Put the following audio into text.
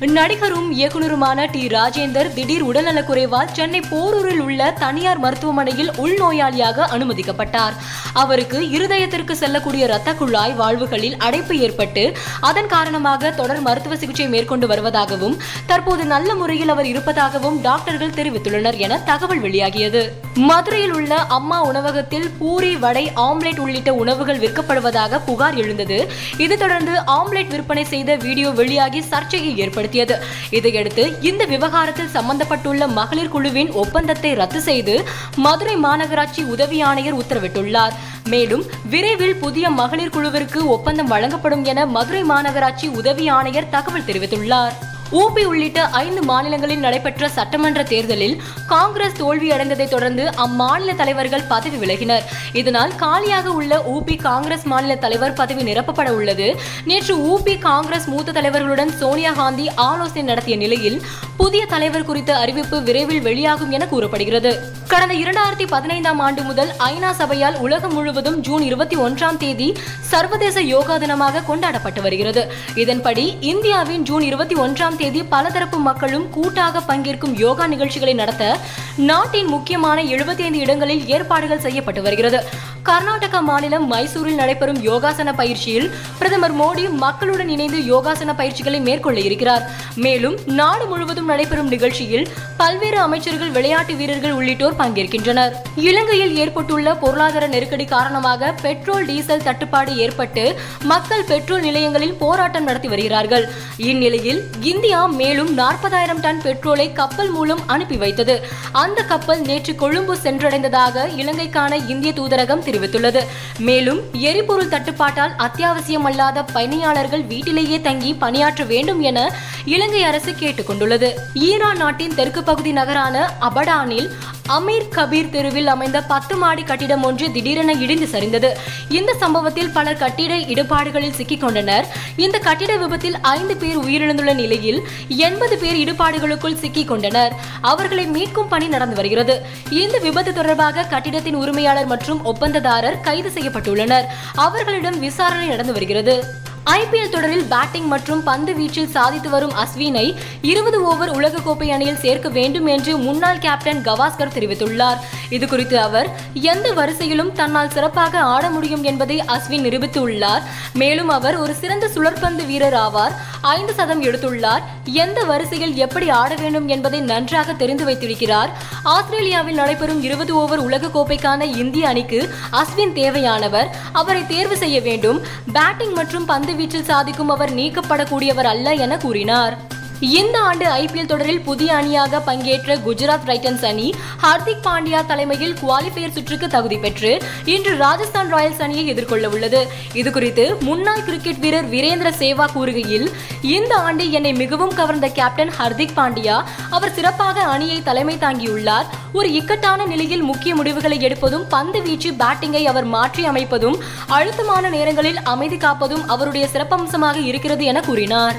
நடிகரும் இயக்குனருமான டி. ராஜேந்தர் திடீர் உடல்நலக்குறைவால் சென்னை போரூரில் உள்ள தனியார் மருத்துவமனையில் உள்நோயாளியாக அனுமதிக்கப்பட்டார். அவருக்கு இருதயத்திற்கு செல்லக்கூடிய இரத்த குழாய் வாழ்வுகளில் அடைப்பு ஏற்பட்டு அதன் காரணமாக தொடர் மருத்துவ சிகிச்சை மேற்கொண்டு வருவதாகவும் தற்போது நல்ல முறையில் அவர் இருப்பதாகவும் டாக்டர்கள் தெரிவித்துள்ளனர் என தகவல் வெளியாகியது. மதுரையில் உள்ள அம்மா உணவகத்தில் பூரி வடை ஆம்லெட் உள்ளிட்ட உணவுகள் விற்கப்படுவதாக புகார் எழுந்தது. இது தொடர்ந்து ஆம்லெட் விற்பனை செய்த வீடியோ வெளியாகி சர்ச்சையை ஏற்படுத்தியது இதையடுத்து இந்த விவகாரத்தில் சம்பந்தப்பட்டுள்ள மகளிர் குழுவின் ஒப்பந்தத்தை ரத்து செய்து மதுரை மாநகராட்சி உதவி ஆணையர் உத்தரவிட்டுள்ளார். மேலும் விரைவில் புதிய மகளிர் குழுவிற்கு ஒப்பந்தம் வழங்கப்படும் என மதுரை மாநகராட்சி உதவி ஆணையர் தகவல் தெரிவித்துள்ளார். ஊபி உள்ளிட்ட ஐந்து மாநிலங்களில் நடைபெற்ற சட்டமன்ற தேர்தலில் காங்கிரஸ் தோல்வியடைந்ததை தொடர்ந்து அம்மாநில தலைவர்கள் பதவி விலகினர். இதனால் காலியாக உள்ள ஊபி காங்கிரஸ் மாநில தலைவர் பதவி நிரப்பப்பட உள்ளது. நேற்று ஊபி காங்கிரஸ் மூத்த தலைவர்களுடன் சோனியா காந்தி ஆலோசனை நடத்திய நிலையில் புதிய தலைவர் குறித்த அறிவிப்பு விரைவில் வெளியாகும் என கூறப்படுகிறது. கடந்த இரண்டாயிரத்தி பதினைந்தாம் ஆண்டு முதல் ஐநா சபையால் உலகம் முழுவதும் ஜூன் இருபத்தி ஒன்றாம் தேதி சர்வதேச யோகா தினமாக கொண்டாடப்பட்டு வருகிறது. இதன்படி இந்தியாவின் ஜூன் இருபத்தி ஒன்றாம் தேதி பலதரப்பு மக்களும் கூட்டாக பங்கேற்கும் யோகா நிகழ்ச்சிகளை நடத்த நாட்டின் முக்கியமான எழுபத்தி ஐந்து இடங்களில் ஏற்பாடுகள் செய்யப்பட்டு வருகிறது. கர்நாடகா மாநிலம் மைசூரில் நடைபெறும் யோகாசன பயிற்சியில் பிரதமர் மோடி மக்களுடன் இணைந்து யோகாசன பயிற்சிகளை மேற்கொள்ள இருக்கிறார். மேலும் நாடு முழுவதும் நடைபெறும் நிகழ்ச்சியில் பல்வேறு அமைச்சர்கள் விளையாட்டு வீரர்கள் உள்ளிட்டோர் பங்கேற்கின்றனர். இலங்கையில் ஏற்பட்டுள்ள பொருளாதார நெருக்கடி காரணமாக பெட்ரோல் டீசல் தட்டுப்பாடு ஏற்பட்டு மக்கள் பெட்ரோல் நிலையங்களில் போராட்டம் நடத்தி வருகிறார்கள். இந்நிலையில் இந்தியா மேலும் நாற்பதாயிரம் டன் பெட்ரோலை கப்பல் மூலம் அனுப்பி வைத்தது. அந்த கப்பல் நேற்று கொழும்பு சென்றடைந்ததாக இலங்கைக்கான இந்திய தூதரகம் தெரிவித்துள்ளது. மேலும் எரிபொருள் தட்டுப்பாட்டால் அத்தியாவசியமல்லாத பயணியாளர்கள் வீட்டிலேயே தங்கி பணியாற்ற வேண்டும் என இலங்கை அரசு கேட்டுக்கொண்டுள்ளது. ஈரான் நாட்டின் தெற்கு பகுதி நகரான அபடானில் அமீர் கபீர் தெருவில் அமைந்த பத்து மாடி கட்டிடம் ஒன்று திடீரென இடிந்து சரிந்தது. இந்த சம்பவத்தில் பலர் கட்டிட இடுபாடுகளில் சிக்கிக் கொண்டனர். இந்த கட்டிட விபத்தில் ஐந்து பேர் உயிரிழந்துள்ள நிலையில் எண்பது பேர் இடுபாடுகளுக்குள் சிக்கிக் கொண்டனர். அவர்களை மீட்கும் பணி நடந்து வருகிறது. இந்த விபத்து தொடர்பாக கட்டிடத்தின் உரிமையாளர் மற்றும் ஒப்பந்ததாரர் கைது செய்யப்பட்டுள்ளனர். அவர்களிடம் விசாரணை நடந்து வருகிறது. ஐபிஎல் தொடரில் பேட்டிங் மற்றும் பந்து வீச்சில் சாதித்து வரும் அஸ்வினை இருபது ஓவர் உலகக்கோப்பை அணியில் சேர்க்க வேண்டும் என்று முன்னாள் கேப்டன் கவாஸ்கர் தெரிவித்துள்ளார். இது குறித்து அவர் எந்த வரிசையிலும் தன்னால் சிறப்பாக ஆட முடியும் என்பதை அஸ்வின் நிரூபித்துள்ளார். மேலும் அவர் ஒரு சிறந்த சுழற்பந்து வீரர் ஆவார். ஐந்து சதம் எடுத்துள்ளார். எந்த வரிசையில் எப்படி ஆட வேண்டும் என்பதை நன்றாக தெரிந்து வைத்திருக்கிறார். ஆஸ்திரேலியாவில் நடைபெறும் இருபது ஓவர் உலகக்கோப்பைக்கான இந்திய அணிக்கு அஸ்வின் தேவையானவர். அவரை தேர்வு செய்ய வேண்டும். பேட்டிங் மற்றும் பந்து வீச்சில் சாதிக்கும் அவர் நீக்கப்படக்கூடியவர் அல்ல என கூறினார். இந்த ஆண்டு ஐபிஎல் தொடரில் புதிய அணியாக பங்கேற்ற குஜராத் டைட்டன்ஸ் அணி ஹார்திக் பாண்டியா தலைமையில் குவாலிஃபயர் சுற்றுக்கு தகுதி பெற்று இன்று ராஜஸ்தான் ராயல்ஸ் அணியை எதிர்கொள்ள உள்ளது. இது குறித்து முன்னாள் கிரிக்கெட் வீரர் வீரேந்திர சேவா கூறுகையில் இந்த ஆண்டு என்னை மிகவும் கவர்ந்த கேப்டன் ஹர்திக் பாண்டியா அவர் சிறப்பாக அணியை தலைமை தாங்கியுள்ளார். ஒரு இக்கட்டான நிலையில் முக்கிய முடிவுகளை எடுப்பதும் பந்து வீச்சு பேட்டிங்கை அவர் மாற்றி அமைப்பதும் அழுத்தமான நேரங்களில் அமைதி காப்பதும் அவருடைய சிறப்பம்சமாக இருக்கிறது என கூறினார்.